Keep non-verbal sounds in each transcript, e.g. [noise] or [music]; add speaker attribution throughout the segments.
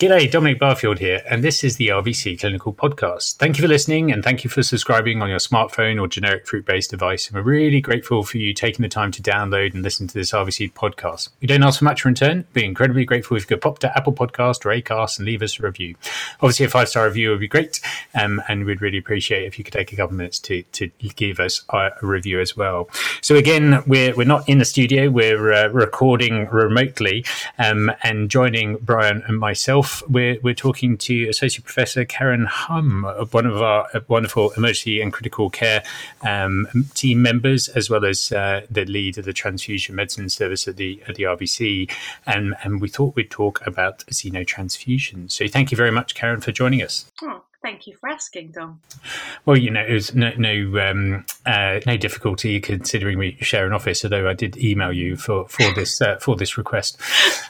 Speaker 1: G'day, Dominic Barfield here, and this is the RVC Clinical Podcast. Thank you for listening and thank you for subscribing on your smartphone or generic fruit based device. And we're really grateful for you taking the time to download and listen to this RVC podcast. We don't ask for much in return. We're incredibly grateful if you could pop to Apple Podcast or Acast and leave us a review. Obviously, a five star review would be great, um, and we'd really appreciate if you could take a couple minutes to, to give us a review as well. So, again, we're, we're not in the studio, we're uh, recording remotely, um, and joining Brian and myself we're, we're talking to Associate Professor Karen Humm, one of our wonderful emergency and critical care um, team members, as well as uh, the lead of the transfusion medicine service at the at the RVC. And, and we thought we'd talk about xenotransfusion. So thank you very much, Karen, for joining us.
Speaker 2: Oh, Thank you for asking, Dom.
Speaker 1: Well, you know, it was no no, um, uh, no difficulty considering we share an office. Although I did email you for for [laughs] this uh, for this request.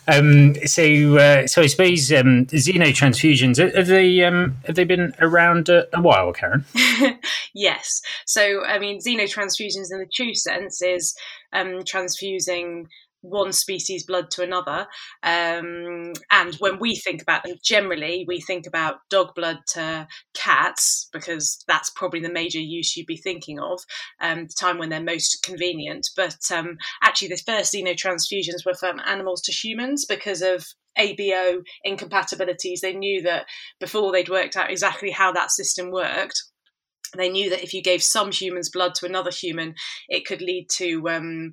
Speaker 1: Um, so uh, so I suppose um, xenotransfusions have they um, have they been around a, a while, Karen? [laughs]
Speaker 2: yes. So I mean, xenotransfusions in the true sense is um, transfusing one species blood to another. Um, and when we think about them, generally we think about dog blood to cats because that's probably the major use you'd be thinking of, um, the time when they're most convenient. But um, actually, the first xenotransfusions were from animals to humans because of ABO incompatibilities. They knew that before they'd worked out exactly how that system worked they knew that if you gave some human's blood to another human, it could lead to um,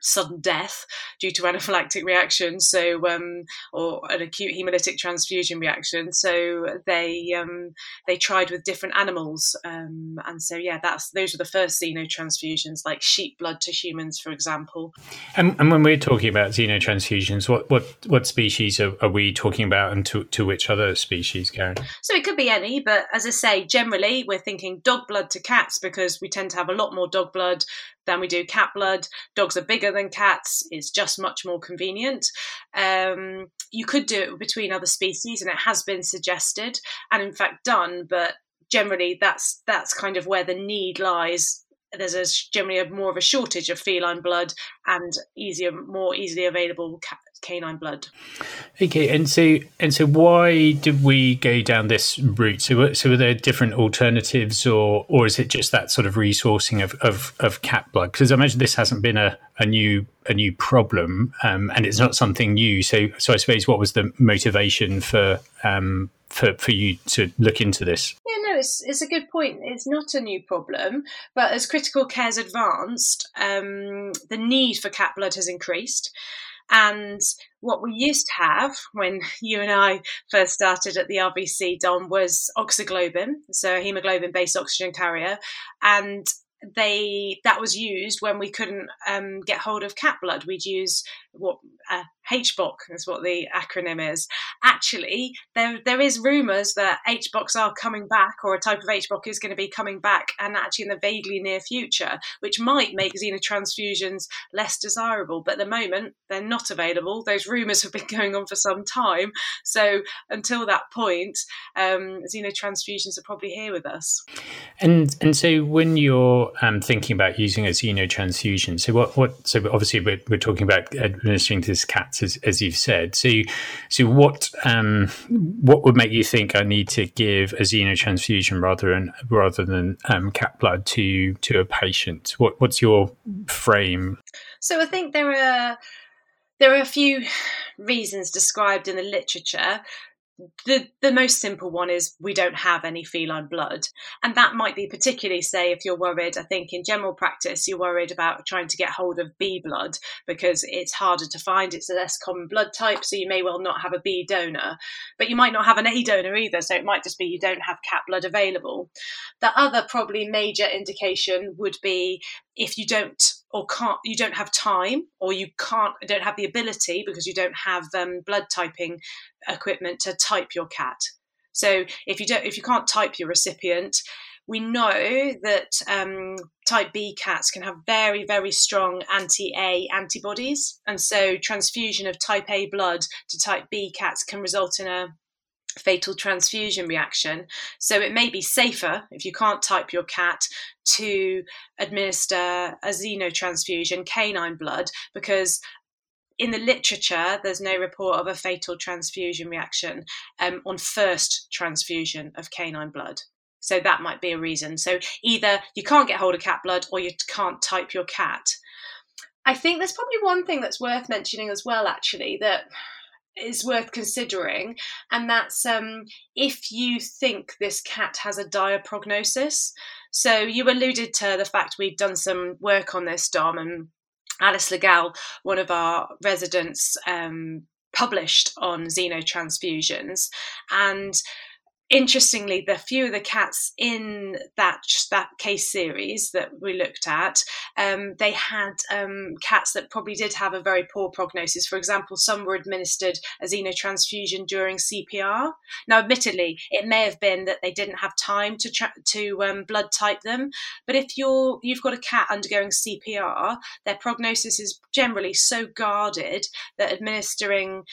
Speaker 2: sudden death due to anaphylactic reaction, so um, or an acute hemolytic transfusion reaction. So they um, they tried with different animals, um, and so yeah, that's those were the first xenotransfusions, like sheep blood to humans, for example.
Speaker 1: And, and when we're talking about xenotransfusions, what what what species are, are we talking about, and to, to which other species, Karen?
Speaker 2: So it could be any, but as I say, generally we're thinking dog blood to cats because we tend to have a lot more dog blood than we do cat blood. Dogs are bigger than cats. It's just much more convenient. Um, you could do it between other species, and it has been suggested and in fact done. But generally, that's that's kind of where the need lies. There's a, generally a, more of a shortage of feline blood and easier, more easily available canine blood.
Speaker 1: Okay, and so and so, why did we go down this route? So, so are there different alternatives, or or is it just that sort of resourcing of of, of cat blood? Because I imagine this hasn't been a, a new a new problem, um, and it's not something new. So, so I suppose what was the motivation for um, for for you to look into this?
Speaker 2: Yeah, no, it's it's a good point. It's not a new problem, but as critical care's advanced, um, the need for cat blood has increased. And what we used to have when [laughs] you and I first started at the RVC, Dom, was oxyglobin, so a hemoglobin based oxygen carrier. And they that was used when we couldn't um, get hold of cat blood. We'd use what uh, HBOC is what the acronym is. Actually, there there is rumours that HBOCs are coming back, or a type of HBOC is going to be coming back, and actually in the vaguely near future, which might make xenotransfusions less desirable. But at the moment, they're not available. Those rumours have been [laughs] going on for some time. So until that point, um, xenotransfusions are probably here with us.
Speaker 1: And and so when you're um, thinking about using a xenotransfusion, so what what so obviously we're, we're talking about administering to this cat as, as you've said. So, so what um, what would make you think I need to give a xenotransfusion rather than rather than um, cat blood to to a patient? What what's your frame?
Speaker 2: So I think there are there are a few reasons described in the literature the the most simple one is we don't have any feline blood. And that might be particularly say if you're worried i think in general practice you're worried about trying to get hold of b blood because it's harder to find it's a less common blood type so you may well not have a b donor. But you might not have an a donor either so it might just be you don't have cat blood available the other probably major indication would be if you don't or can't you don't have time or you can't don't have the ability because you don't have um, blood typing equipment to type your cat so if you don't if you can't type your recipient we know that um, type B cats can have very, very strong anti A antibodies. And so, transfusion of type A blood to type B cats can result in a fatal transfusion reaction. So it may be safer if you can't type your cat to administer a xenotransfusion, canine blood, because in the literature, there's no report of a fatal transfusion reaction um, on first transfusion of canine blood. So that might be a reason. So either you can't get hold of cat blood or you can't type your cat. I think there's probably one thing that's worth mentioning as well, actually, that is worth considering, and that's um, if you think this cat has a dire prognosis. So you alluded to the fact we've done some work on this, Dom, and Alice Le Gal, one of our residents, um, published on xenotransfusions, and interestingly, the few of the cats in that that case series that we looked at, um, they had um, cats that probably did have a very poor prognosis. For example, some were administered a xenotransfusion during CPR. Now, admittedly, it may have been that they didn't have time to tra- to um, blood type them, but if you're you've got a cat undergoing CPR, their prognosis is generally so guarded that administering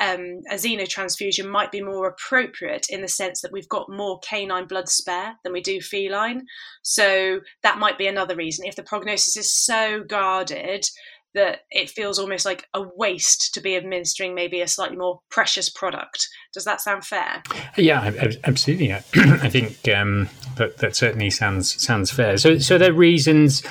Speaker 2: um, a xenotransfusion might be more appropriate in the sense that we've got more canine blood spare than we do feline. So that might be another reason. If the prognosis is so guarded that it feels almost like a waste to be administering maybe a slightly more precious product. Does that sound fair?
Speaker 1: Yeah, absolutely. [clears throat] I think um, that that certainly sounds sounds fair. So, so there are reasons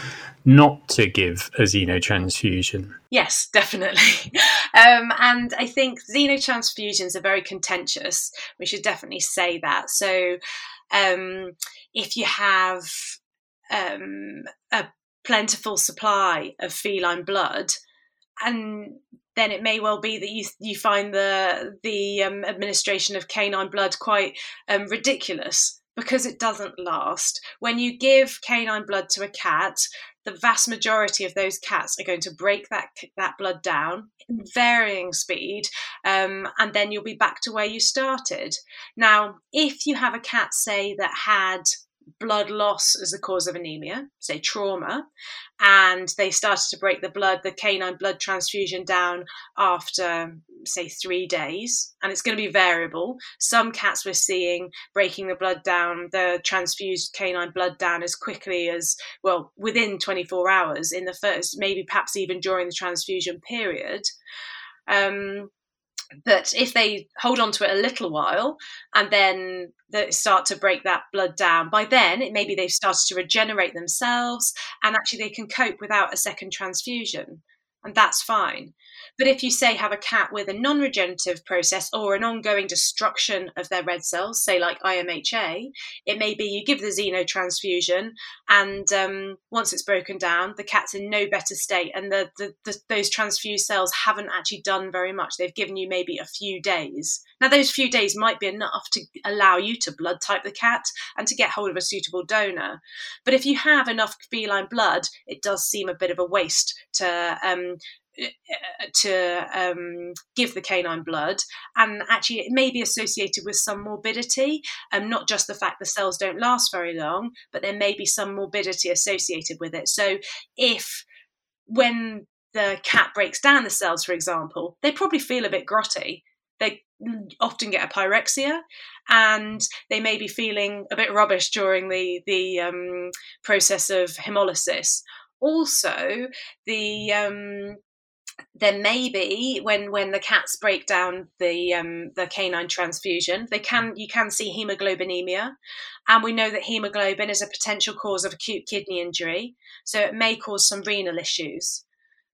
Speaker 1: not to give a xenotransfusion?
Speaker 2: Yes, definitely. [laughs] Um, and I think xenotransfusions are very contentious. We should definitely say that. So um, if you have um, a plentiful supply of feline blood, and then it may well be that you you find the the um, administration of canine blood quite um, ridiculous because it doesn't last. When you give canine blood to a cat, the vast majority of those cats are going to break that that blood down in varying speed, um, and then you'll be back to where you started. Now, if you have a cat, say that had blood loss as the cause of anemia, say trauma, and they started to break the blood, the canine blood transfusion down after, say, three days. And it's going to be variable. Some cats we're seeing breaking the blood down, the transfused canine blood down as quickly as, well, within 24 hours in the first, maybe perhaps even during the transfusion period. Um, but if they hold on to it a little while and then start to break that blood down, by then it maybe they've started to regenerate themselves and actually they can cope without a second transfusion. And that's fine. But if you say have a cat with a non regenerative process or an ongoing destruction of their red cells, say like IMHA, it may be you give the xenotransfusion and um, once it's broken down, the cat's in no better state and the, the, the, those transfused cells haven't actually done very much. They've given you maybe a few days. Now, those few days might be enough to allow you to blood type the cat and to get hold of a suitable donor. But if you have enough feline blood, it does seem a bit of a waste to um, to um, give the canine blood, and actually it may be associated with some morbidity, and um, not just the fact the cells don't last very long, but there may be some morbidity associated with it. So if when the cat breaks down the cells, for example, they probably feel a bit grotty. They often get a pyrexia, and they may be feeling a bit rubbish during the the um, process of hemolysis. Also, the um, then maybe when when the cats break down the um, the canine transfusion, they can you can see hemoglobinemia, and we know that hemoglobin is a potential cause of acute kidney injury, so it may cause some renal issues.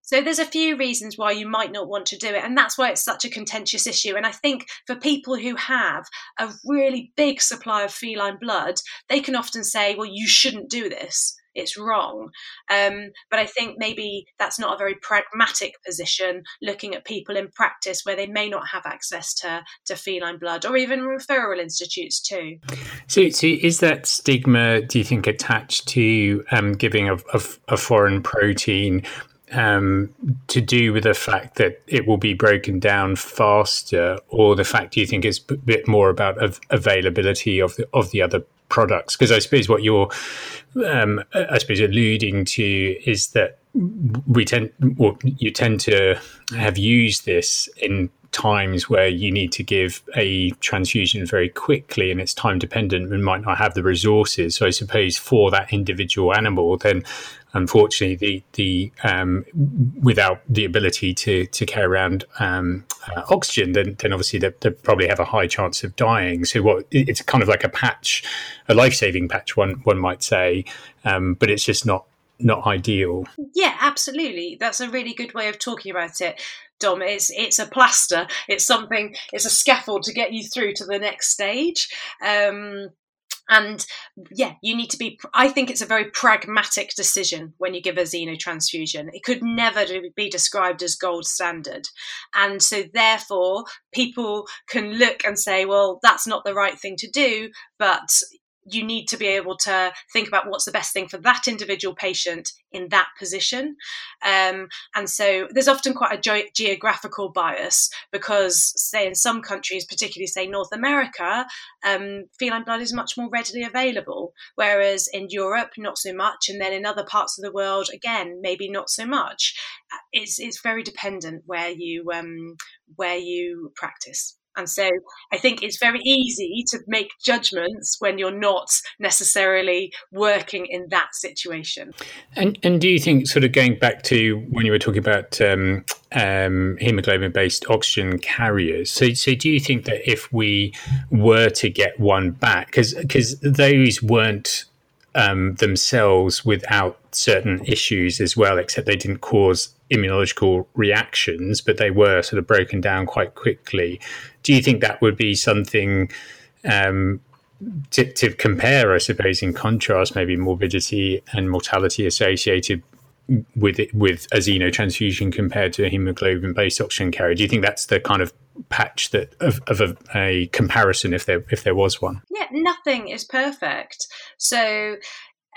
Speaker 2: So there's a few reasons why you might not want to do it, and that's why it's such a contentious issue. And I think for people who have a really big supply of feline blood, they can often say, "Well, you shouldn't do this." It's wrong. Um, but I think maybe that's not a very pragmatic position looking at people in practice where they may not have access to, to feline blood or even referral institutes too.
Speaker 1: So, so is that stigma, do you think, attached to um, giving a, a, a foreign protein um, to do with the fact that it will be broken down faster, or the fact you think it's a bit more about av- availability of the of the other products? Because I suppose what you're, um, I suppose, alluding to is that we tend, well, you tend to have used this in times where you need to give a transfusion very quickly and it's time dependent and might not have the resources. So I suppose for that individual animal, then unfortunately, the the um, without the ability to to carry around um, uh, oxygen, then then obviously they, they, probably have a high chance of dying. So what it's kind of like a patch, a life saving patch, one one might say, um, but it's just not not ideal.
Speaker 2: Yeah, absolutely. That's a really good way of talking about it. Dom, it's it's a plaster. It's something. It's a scaffold to get you through to the next stage. Um, and yeah, you need to be. I think it's a very pragmatic decision when you give a xenotransfusion. It could never be described as gold standard, and so therefore people can look and say, "Well, that's not the right thing to do." But you need to be able to think about what's the best thing for that individual patient in that position. Um, and so there's often quite a ge- geographical bias because, say, in some countries, particularly, say, North America, um, feline blood is much more readily available, whereas in Europe, not so much. And then in other parts of the world, again, maybe not so much. It's, it's very dependent where you, um, where you practice. And so I think it's very easy to make judgments when you're not necessarily working in that situation.
Speaker 1: And and do you think, sort of going back to when you were talking about um, um, hemoglobin based oxygen carriers, so, so do you think that if we were to get one back, because those weren't um, themselves without certain issues as well, except they didn't cause immunological reactions, but they were sort of broken down quite quickly. Do you think that would be something um, to, to, compare, I suppose, in contrast, maybe morbidity and mortality associated with it, with a xenotransfusion compared to a hemoglobin based oxygen carrier? Do you think that's the kind of patch that of, of a, a, comparison if there if there was one?
Speaker 2: Yeah, nothing is perfect. So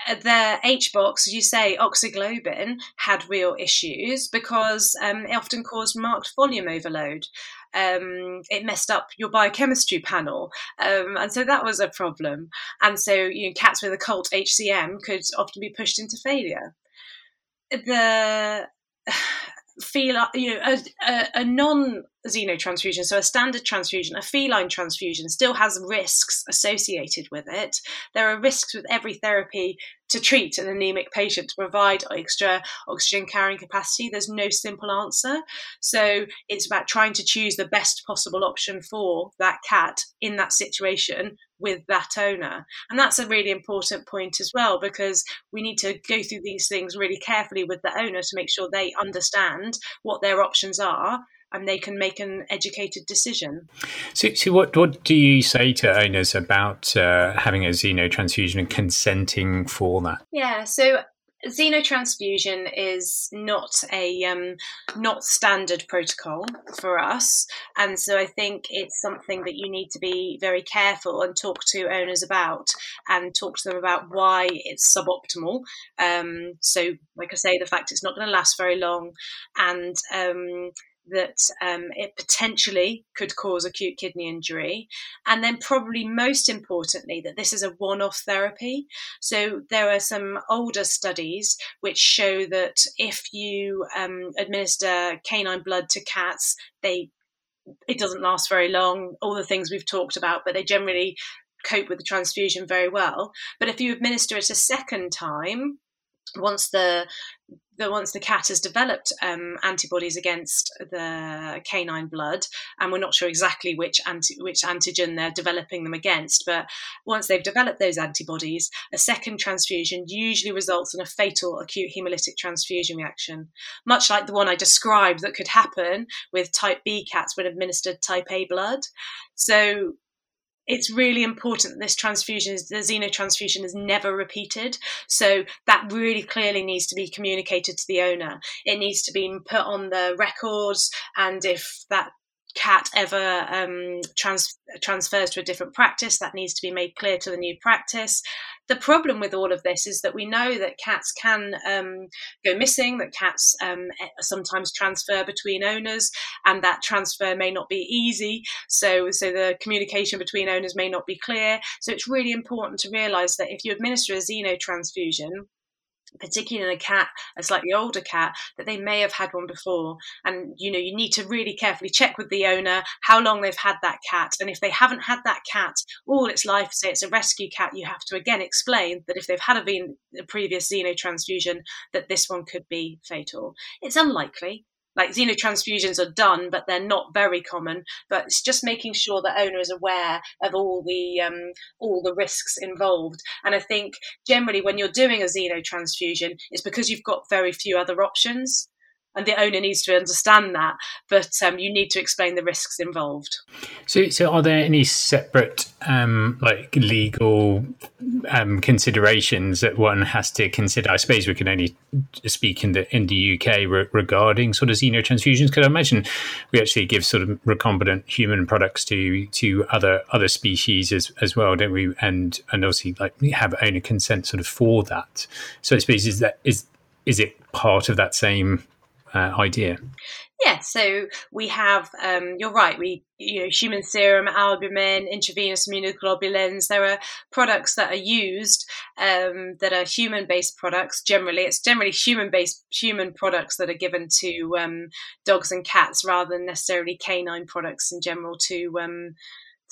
Speaker 2: the HBOCs, as you say, oxyglobin had real issues because um, it often caused marked volume overload. Um, it messed up your biochemistry panel, um, and so that was a problem. And so, you know, cats with occult HCM could often be pushed into failure. The feel uh, you know a, a, a non xenotransfusion so a standard transfusion a feline transfusion still has risks associated with it. There are risks with every therapy to treat an anemic patient to provide extra oxygen carrying capacity there's no simple answer so it's about trying to choose the best possible option for that cat in that situation with that owner. And that's a really important point as well, because we need to go through these things really carefully with the owner to make sure they understand what their options are and they can make an educated decision.
Speaker 1: So, so what, what do you say to owners about uh, having a xenotransfusion and consenting for that?
Speaker 2: Yeah, so xenotransfusion is not a um, not standard protocol for us, and so I think it's something that you need to be very careful and talk to owners about, and talk to them about why it's suboptimal. Um, so, like I say, the fact it's not going to last very long, and um, that um, it potentially could cause acute kidney injury. And then, probably most importantly, that this is a one off therapy. So, there are some older studies which show that if you um, administer canine blood to cats, they it doesn't last very long, all the things we've talked about, but they generally cope with the transfusion very well. But if you administer it a second time, once the the once the cat has developed um, antibodies against the canine blood, and we're not sure exactly which anti- which antigen they're developing them against, but once they've developed those antibodies, a second transfusion usually results in a fatal acute hemolytic transfusion reaction, much like the one I described that could happen with type B cats when administered type A blood. So it's really important that this transfusion is the xenotransfusion is never repeated. So that really clearly needs to be communicated to the owner. It needs to be put on the records, and if that cat ever um, trans- transfers to a different practice, that needs to be made clear to the new practice. The problem with all of this is that we know that cats can um, go missing, that cats um, sometimes transfer between owners, and that transfer may not be easy. So, so the communication between owners may not be clear. So, it's really important to realise that if you administer a xenotransfusion, particularly in a cat, a slightly older cat, that they may have had one before. And you know, you need to really carefully check with the owner how long they've had that cat. And if they haven't had that cat all its life, say it's a rescue cat, you have to again explain that if they've had a, ven- a previous xenotransfusion, that this one could be fatal. It's unlikely, like xenotransfusions are done, but they're not very common. But it's just making sure the owner is aware of all the um, all the risks involved. And I think generally when you're doing a xenotransfusion, it's because you've got very few other options and the owner needs to understand that. But um, you need to explain the risks involved.
Speaker 1: So, so are there any separate um, like legal um, considerations that one has to consider? I suppose we can only speak in the in the UK re- regarding sort of xenotransfusions because I imagine we actually give sort of recombinant human products to to other other species as as well, don't we? And and obviously like have owner consent sort of for that. So I suppose is that is is it part of that same uh, idea?
Speaker 2: Yeah, so we have, um, you're right, we, you know, human serum, albumin, intravenous immunoglobulins, there are products that are used um, that are human based products generally. It's generally human based, human products that are given to um, dogs and cats rather than necessarily canine products in general to um,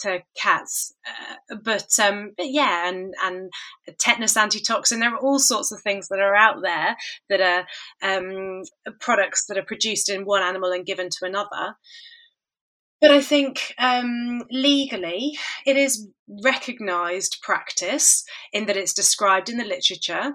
Speaker 2: to cats. Uh, but um, but yeah, and and tetanus antitoxin. There are all sorts of things that are out there that are um, products that are produced in one animal and given to another. But I think um, legally, it is recognised practice in that it's described in the literature.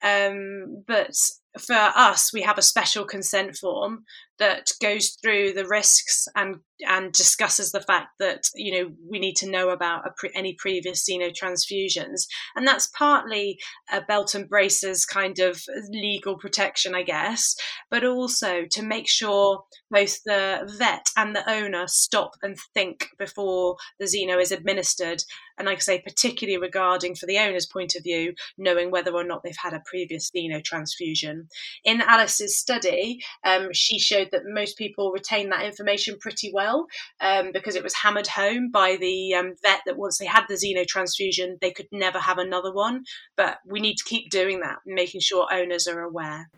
Speaker 2: Um, but for us, we have a special consent form that goes through the risks and and discusses the fact that you know we need to know about pre- any previous xenotransfusions, and that's partly a belt and braces kind of legal protection, I guess, but also to make sure both the vet and the owner stop and think before the xeno is administered, and like I say, particularly regarding for the owner's point of view, knowing whether or not they've had a previous xenotransfusion. In Alice's study, um, she showed that most people retain that information pretty well um, because it was hammered home by the um, vet that once they had the xenotransfusion, they could never have another one. But we need to keep doing that, making sure owners are aware.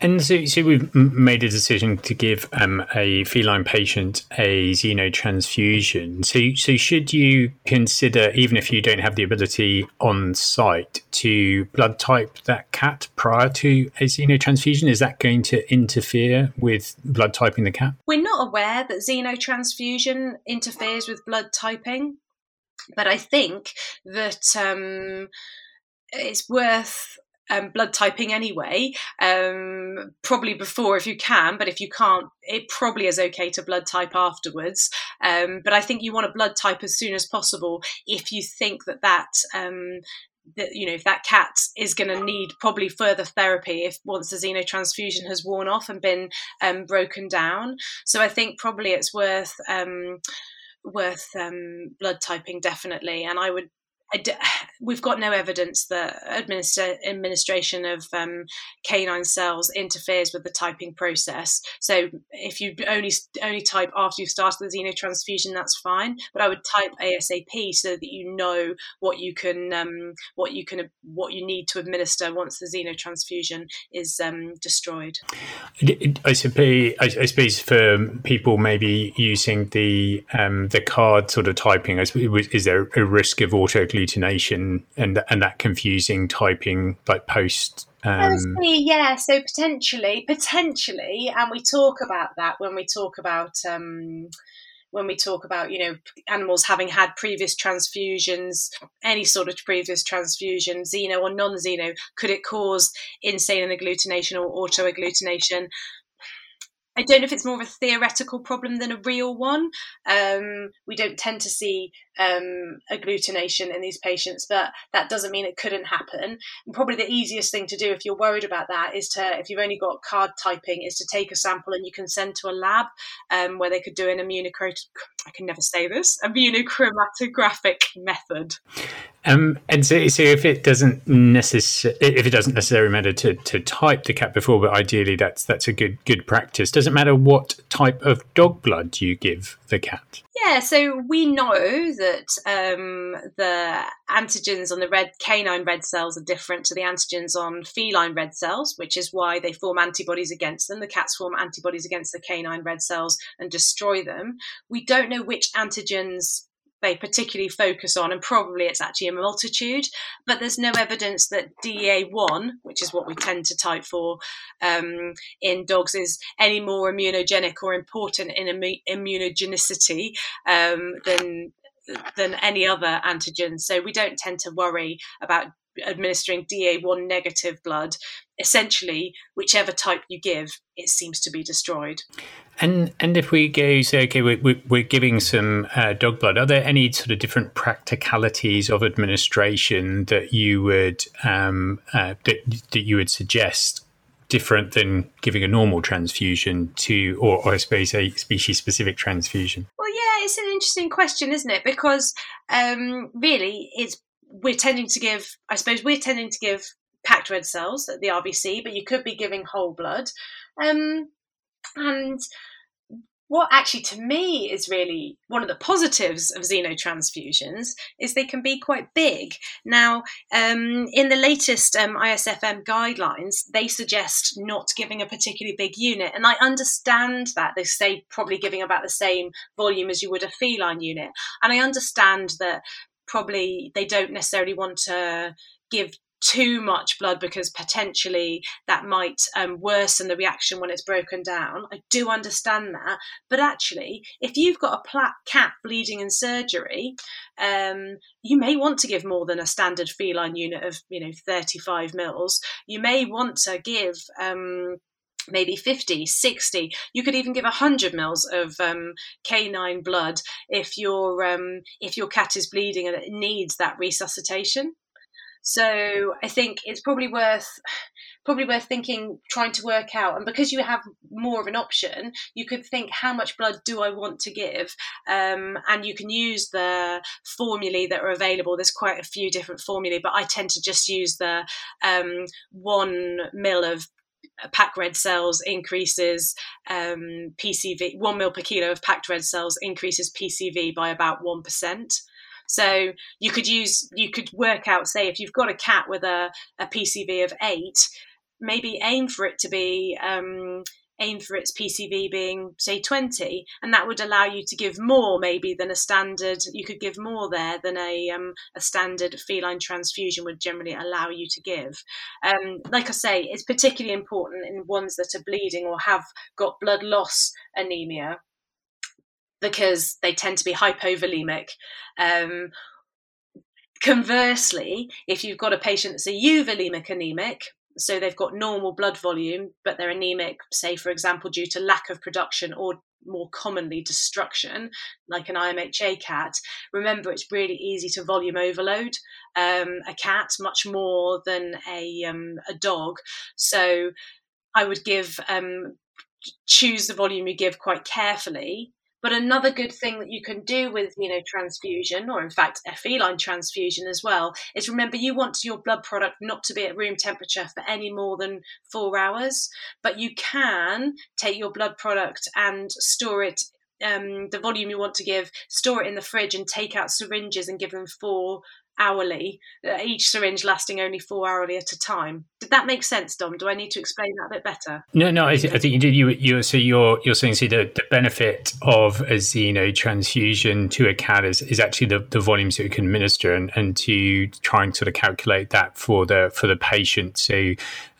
Speaker 1: And so, so we've made a decision to give um, a feline patient a xenotransfusion. So, so should you consider, even if you don't have the ability on site, to blood type that cat prior to a xenotransfusion? Is that going to interfere with blood typing the cat?
Speaker 2: We're not aware that xenotransfusion interferes with blood typing, but I think that um, it's worth um, blood typing anyway, um, probably before if you can, but if you can't, it probably is okay to blood type afterwards. Um, but I think you want to blood type as soon as possible if you think that that um, that you know if that cat is going to need probably further therapy if once the xenotransfusion has worn off and been um, broken down. So I think probably it's worth um, worth um, blood typing definitely, and I would [sighs] we've got no evidence that administer, administration of um, canine cells interferes with the typing process. So if you only only type after you've started the xenotransfusion, that's fine. But I would type ASAP so that you know what you can um, what you can what you need to administer once the xenotransfusion is um, destroyed.
Speaker 1: I suppose, I suppose for people maybe using the um, the card sort of typing, is there a risk of auto agglutination and and that confusing typing like post
Speaker 2: um, yeah. So potentially, potentially, and we talk about that when we talk about um, when we talk about you know animals having had previous transfusions, any sort of previous transfusion, xeno or non-xeno, could it cause insane agglutination or auto agglutination? I don't know if it's more of a theoretical problem than a real one. Um, we don't tend to see um, agglutination in these patients, but that doesn't mean it couldn't happen. And probably the easiest thing to do if you're worried about that is to, if you've only got card typing, is to take a sample and you can send to a lab um, where they could do an immunochrot. I can never say this immunochromatographic method.
Speaker 1: Um, and so, so if it doesn't necessarily if it doesn't necessarily matter to, to type the cat before, but ideally that's that's a good good practice. Does it matter what type of dog blood you give the cat?
Speaker 2: Yeah, so we know that um, the antigens on the red canine red cells are different to the antigens on feline red cells, which is why they form antibodies against them. The cats form antibodies against the canine red cells and destroy them. We don't know which antigens they particularly focus on, and probably it's actually a multitude, but there's no evidence that DEA1, which is what we tend to type for um, in dogs, is any more immunogenic or important in Im- immunogenicity um, than than any other antigen. So we don't tend to worry about administering DEA1 negative blood, essentially, whichever type you give, it seems to be destroyed.
Speaker 1: And and if we go say, okay, we're, we're giving some uh, dog blood, are there any sort of different practicalities of administration that you would um, uh, that, that you would suggest? Different than giving a normal transfusion to, or, or I suppose a species specific transfusion?
Speaker 2: Well, yeah, it's an interesting question, isn't it? Because um, really, it's we're tending to give, I suppose, we're tending to give packed red cells at the RVC, but you could be giving whole blood. Um, and what actually to me is really one of the positives of xenotransfusions is they can be quite big. Now, um, in the latest um, ISFM guidelines, they suggest not giving a particularly big unit. And I understand that. They say probably giving about the same volume as you would a feline unit. And I understand that probably they don't necessarily want to give too much blood because potentially that might um, worsen the reaction when it's broken down. I do understand that, but actually, if you've got a plat- cat bleeding in surgery, um, you may want to give more than a standard feline unit of you know 35 mils. You may want to give um, maybe 50 60 you could even give 100 mils of um, canine blood if your um, if your cat is bleeding and it needs that resuscitation so i think it's probably worth probably worth thinking trying to work out. And because you have more of an option you could think how much blood do i want to give? Um, and you can use the formulae that are available. There's quite a few different formulae but i tend to just use the um, one mil of packed red cells increases um, PCV, one mil per kilo of packed red cells increases PCV by about 1%. So you could use, you could work out, say, if you've got a cat with a, a PCV of eight, maybe aim for it to be um, aim for its PCV being, say, 20, and that would allow you to give more maybe than a standard, you could give more there than a, um, a standard feline transfusion would generally allow you to give. Um, like I say, it's particularly important in ones that are bleeding or have got blood loss anemia because they tend to be hypovolemic. Um, conversely, if you've got a patient that's a euvolemic anemic, so they've got normal blood volume, but they're anemic, say, for example, due to lack of production or more commonly destruction, like an IMHA cat. Remember, it's really easy to volume overload um, a cat much more than a, um, a dog. So I would give, um, choose the volume you give quite carefully but another good thing that you can do with, you know, transfusion, or in fact feline transfusion as well, is remember you want your blood product not to be at room temperature for any more than four hours, but you can take your blood product and store it um, the volume you want to give, store it in the fridge, and take out syringes and give them four hourly, uh, each syringe lasting only four hourly at a time. Did that make sense, Dom? Do I need to explain that a bit better?
Speaker 1: No, no, I, th- I think you did. You, you, so you're you're saying so the, the benefit of a xeno transfusion to a cat is, is actually the, the volumes that you can administer, and, and to try and sort of calculate that for the for the patient. So,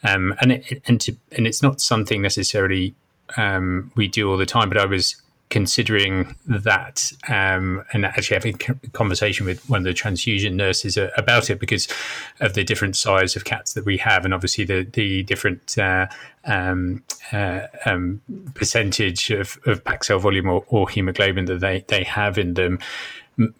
Speaker 1: um, and it, and to and it's not something necessarily um, we do all the time, but I was considering that um, and actually having a conversation with one of the transfusion nurses about it because of the different size of cats that we have and obviously the the different uh, um, uh, um, percentage of, of packed cell volume or, or, hemoglobin that they, they have in them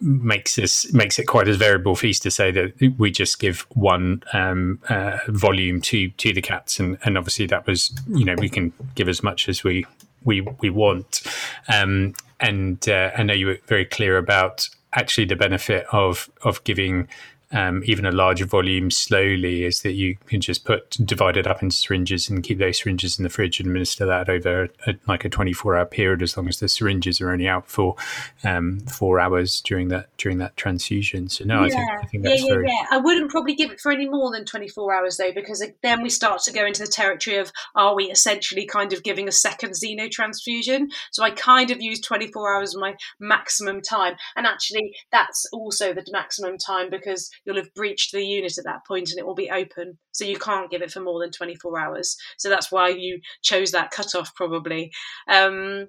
Speaker 1: makes this makes it quite a variable feast to say that we just give one um, uh, volume to to the cats. And, and obviously that was you know we can give as much as we we we want. Um, and uh, I know you were very clear about actually the benefit of of giving um, even a larger volume slowly is that you can just put divide it up into syringes and keep those syringes in the fridge and administer that over a, like a 24 hour period as long as the syringes are only out for um, four hours during that during that transfusion. So no, yeah. I think I think that's
Speaker 2: yeah, yeah,
Speaker 1: very.
Speaker 2: Yeah, I wouldn't probably give it for any more than 24 hours though, because then we start to go into the territory of are we essentially kind of giving a second xenotransfusion? So I kind of use 24 hours my maximum time, and actually that's also the maximum time because you'll have breached the unit at that point and it will be open. So you can't give it for more than 24 hours. So that's why you chose that cutoff probably. Um,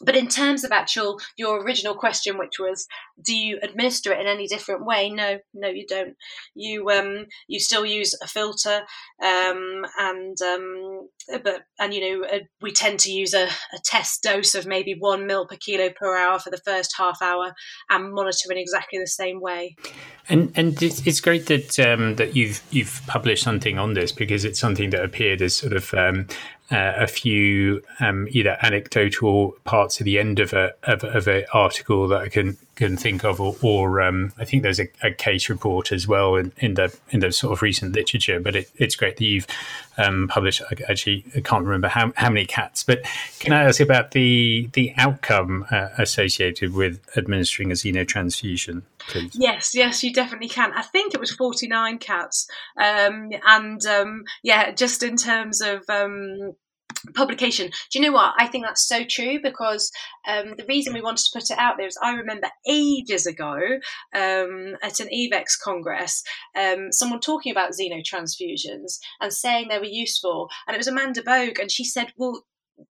Speaker 2: but in terms of actual your original question which was do you administer it in any different way? No no you don't. You um you still use a filter um and um but and you know uh, we tend to use a, a test dose of maybe one mil per kilo per hour for the first half hour and monitor in exactly the same way.
Speaker 1: And and it's, it's great that um that you've you've published something on this because it's something that appeared as sort of um uh, a few um, either anecdotal parts at the end of a of, of an article that I can can think of, or, or um, I think there's a, a, case report as well in, in, the in the sort of recent literature. But it, it's great that you've um, published. Actually, I can't remember how, how many cats. But can I ask about the the outcome uh, associated with administering a xenotransfusion? Please?
Speaker 2: Yes, yes, you definitely can. I think it was 49 cats. Um, and um, yeah, just in terms of um, publication. Do you know what? I think that's so true because um, the reason we wanted to put it out there is I remember ages ago um, at an EVECC Congress, um, someone talking about xenotransfusions and saying they were useful. And it was Amanda Boag, and she said, Well,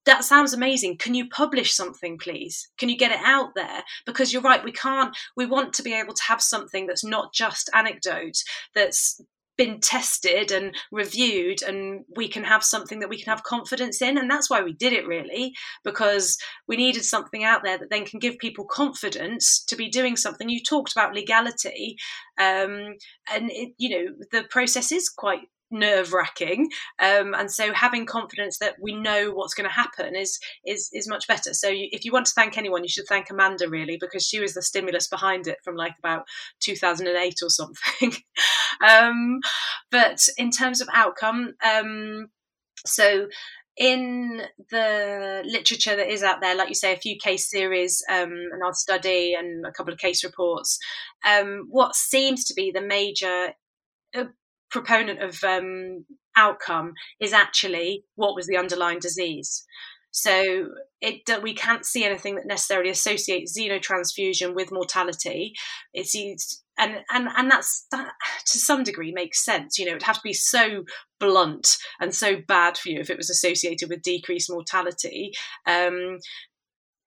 Speaker 2: that sounds amazing. Can you publish something, please? Can you get it out there? Because you're right, we can't, we want to be able to have something that's not just anecdote, that's been tested and reviewed and we can have something that we can have confidence in and that's why we did it really because we needed something out there that then can give people confidence to be doing something. You talked about legality um, and it, you know the process is quite nerve wracking um, and so having confidence that we know what's going to happen is is is much better. So you, if you want to thank anyone you should thank amanda really because she was the stimulus behind it from like about 2008 or something. [laughs] Um, but in terms of outcome um, so in the literature that is out there, like you say, a few case series, um, and our study, and a couple of case reports, um, what seems to be the major uh, proponent of um, outcome is actually what was the underlying disease. So it we can't see anything that necessarily associates xenotransfusion with mortality. It's and and and that's that to some degree makes sense. You know, it'd have to be so blunt and so bad for you if it was associated with decreased mortality. Um,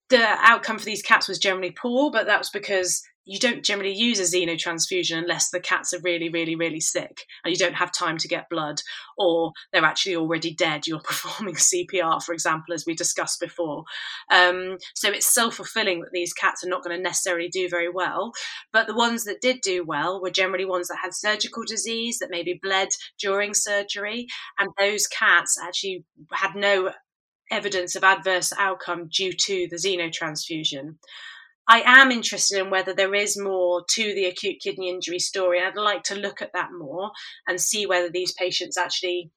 Speaker 2: the outcome for these cats was generally poor, but that was because you don't generally use a xenotransfusion unless the cats are really, really, really sick and you don't have time to get blood or they're actually already dead. You're [laughs] performing CPR, for example, as we discussed before. Um, so it's self fulfilling that these cats are not going to necessarily do very well. But the ones that did do well were generally ones that had surgical disease, that maybe bled during surgery. And those cats actually had no evidence of adverse outcome due to the xenotransfusion. I am interested in whether there is more to the acute kidney injury story. I'd like to look at that more and see whether these patients actually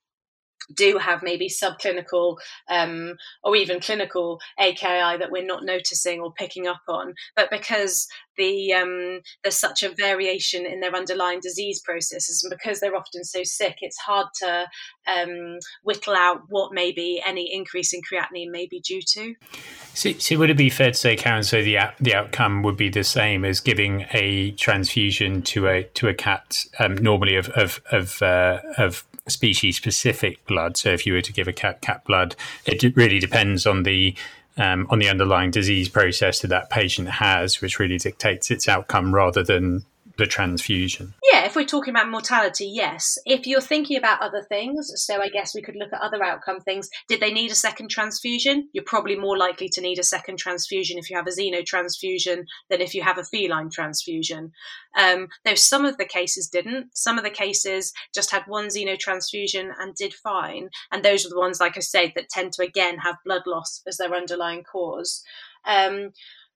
Speaker 2: do have maybe subclinical um, or even clinical AKI that we're not noticing or picking up on, but because the um, there's such a variation in their underlying disease processes, and because they're often so sick, it's hard to um, whittle out what maybe any increase in creatinine may be due to.
Speaker 1: So, so would it be fair to say, Karen? So the the outcome would be the same as giving a transfusion to a to a cat um, normally of of of, uh, of species specific blood. So if you were to give a cat cat blood, it really depends on the um, on the underlying disease process that that patient has, which really dictates its outcome rather than the transfusion.
Speaker 2: Yeah, if we're talking about mortality, yes. If you're thinking about other things, so I guess we could look at other outcome things. Did they need a second transfusion? You're probably more likely to need a second transfusion if you have a xenotransfusion than if you have a feline transfusion. Um, though some of the cases didn't. Some of the cases just had one xenotransfusion and did fine. And those are the ones, like I said, that tend to again have blood loss as their underlying cause. Um,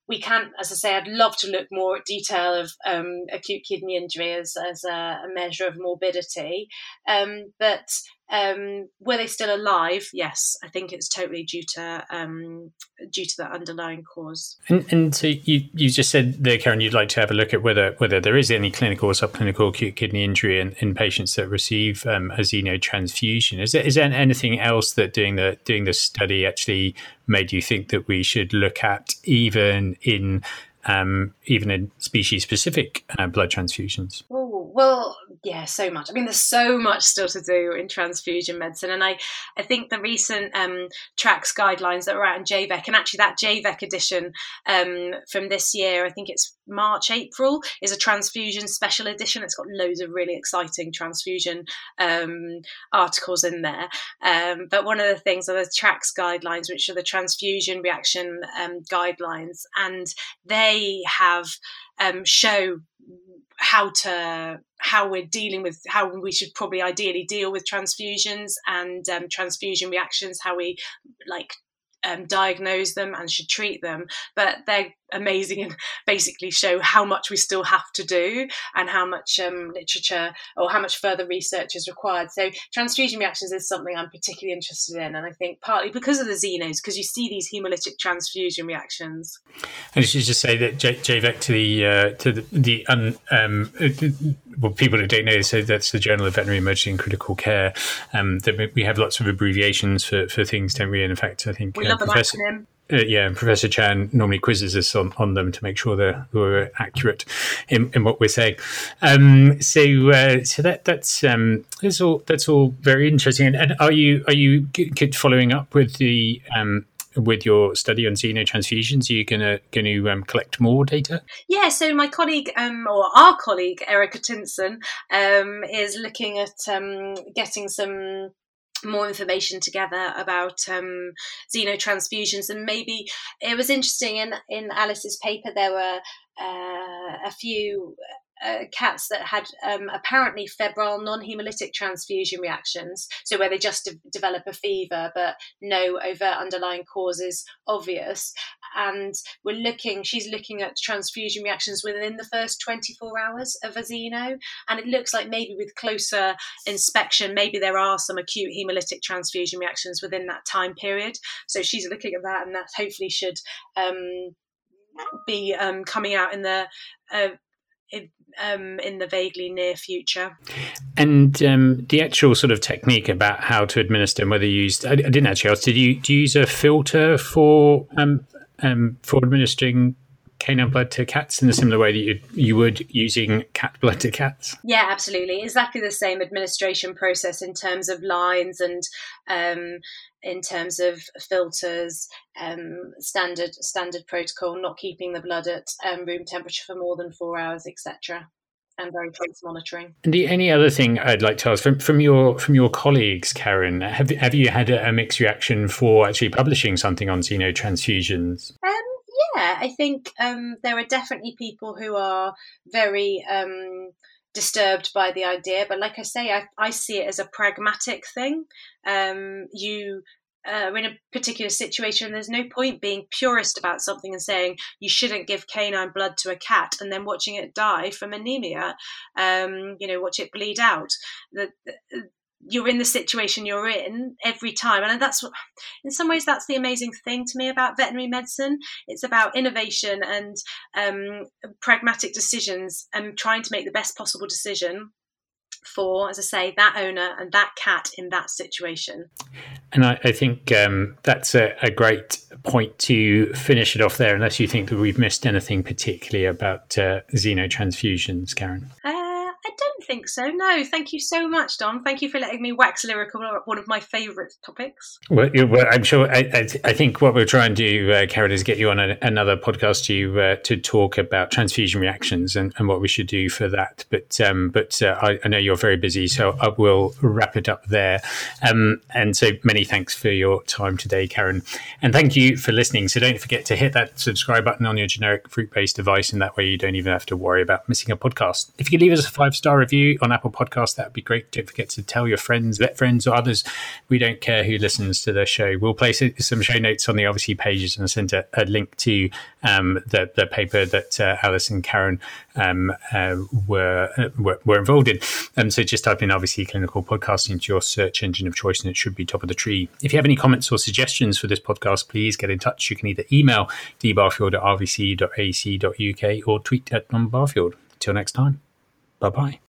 Speaker 2: we can't, as I say, I'd love to look more at detail of um, acute kidney injury as, as a, a measure of morbidity. Um, but um, were they still alive? Yes, I think it's totally due to um, due to the underlying cause.
Speaker 1: And, and, so you, you just said there, Karen, you'd like to have a look at whether whether there is any clinical or subclinical acute kidney injury in, in patients that receive um, a xenotransfusion. Is there, is there anything else that doing the doing the study actually made you think that we should look at, even in um, even in species specific uh, blood transfusions?
Speaker 2: Oh, well, yeah, so much. I mean, there's so much still to do in transfusion medicine. And I, I think the recent um, TRACS guidelines that were out in JVECC, and actually that JVECC edition um, from this year, I think it's March, April, is a transfusion special edition. It's got loads of really exciting transfusion um, articles in there. Um, but one of the things are the TRACS guidelines, which are the transfusion reaction um, guidelines, and they have um, show how to how we're dealing with how we should probably ideally deal with transfusions and um, transfusion reactions how we like um, diagnose them and should treat them, but they're amazing and basically show how much we still have to do and how much um, literature or how much further research is required. So transfusion reactions is something I'm particularly interested in, and I think partly because of the xenos, because you see these hemolytic transfusion reactions.
Speaker 1: And I should just say that J- JVECC to the uh, to the, the un, um, well, people who don't know, so that's the Journal of Veterinary Emergency and Critical Care. Um, that we have lots of abbreviations for, for things, don't we? And in fact, I think
Speaker 2: we uh, love Professor, acronym.
Speaker 1: Uh, yeah, and Professor Chan normally quizzes us on, on them to make sure they're, we're accurate in, in what we're saying. Um, so, uh, so that that's um, that's all that's all very interesting. And, and are you are you following up with the um, with your study on xenotransfusions? Are you going to going to um, collect more data?
Speaker 2: Yeah. So my colleague um, or our colleague Erica Tinson um, is looking at um, getting some more information together about um, xenotransfusions. And maybe it was interesting in in Alice's paper there were uh, a few uh, cats that had um, apparently febrile non-hemolytic transfusion reactions, so where they just de- develop a fever but no overt underlying cause is obvious. And we're looking, she's looking at transfusion reactions within the first 24 hours of a xeno, and it looks like maybe with closer inspection, maybe there are some acute hemolytic transfusion reactions within that time period. So she's looking at that, and that hopefully should. Um, be um, coming out in the uh, um, in the vaguely near future.
Speaker 1: And um, the actual sort of technique about how to administer and whether you used, I, I didn't actually ask, did you, do you use a filter for um, um, for administering canine blood to cats in a similar way that you, you would using cat blood to cats?
Speaker 2: Yeah, absolutely. Exactly the same administration process in terms of lines and um, in terms of filters, um, standard standard protocol, not keeping the blood at um, room temperature for more than four hours, etc and very close monitoring.
Speaker 1: And the any other thing I'd like to ask from, from your from your colleagues, Karen, have have you had a, a mixed reaction for actually publishing something on xenotransfusions?
Speaker 2: I think um, there are definitely people who are very um, disturbed by the idea, but like I say, I, I see it as a pragmatic thing. Um, you uh, in a particular situation, there's no point being purist about something and saying you shouldn't give canine blood to a cat and then watching it die from anemia. Um, you know, watch it bleed out. The, the, you're in the situation you're in every time. And that's what in some ways that's the amazing thing to me about veterinary medicine. It's about innovation and um, pragmatic decisions and trying to make the best possible decision for as i say that owner and that cat in that situation.
Speaker 1: And i, I think um, that's a, a, great point to finish it off there unless you think that we've missed anything particularly about uh, xenotransfusions karen.
Speaker 2: Uh, think so. No, thank you so much, Dan. Thank you for letting me wax lyrical about one of my favourite topics.
Speaker 1: Well, well I'm sure. I, I, I, think what we're trying to do, uh, Karen, is get you on a, another podcast to uh, to talk about transfusion reactions and, and what we should do for that. But um, but uh, I, I, know you're very busy, so I will wrap it up there. Um, and so many thanks for your time today, Karen, and thank you for listening. So don't forget to hit that subscribe button on your generic fruit based device, and that way you don't even have to worry about missing a podcast. If you could leave us a five star review review on Apple Podcasts, that would be great. Don't forget to tell your friends, vet friends, or others. We don't care who listens to the show. We'll place some show notes on the RVC pages and send a, a link to um, the, the paper that uh, Alice and Karen um, uh, were, uh, were, were involved in. Um, so just type in RVC Clinical Podcast into your search engine of choice, and it should be top of the tree. If you have any comments or suggestions for this podcast, please get in touch. You can either email dbarfield at rvc.ac.uk or tweet at Dan Barfield. Till next time, bye bye.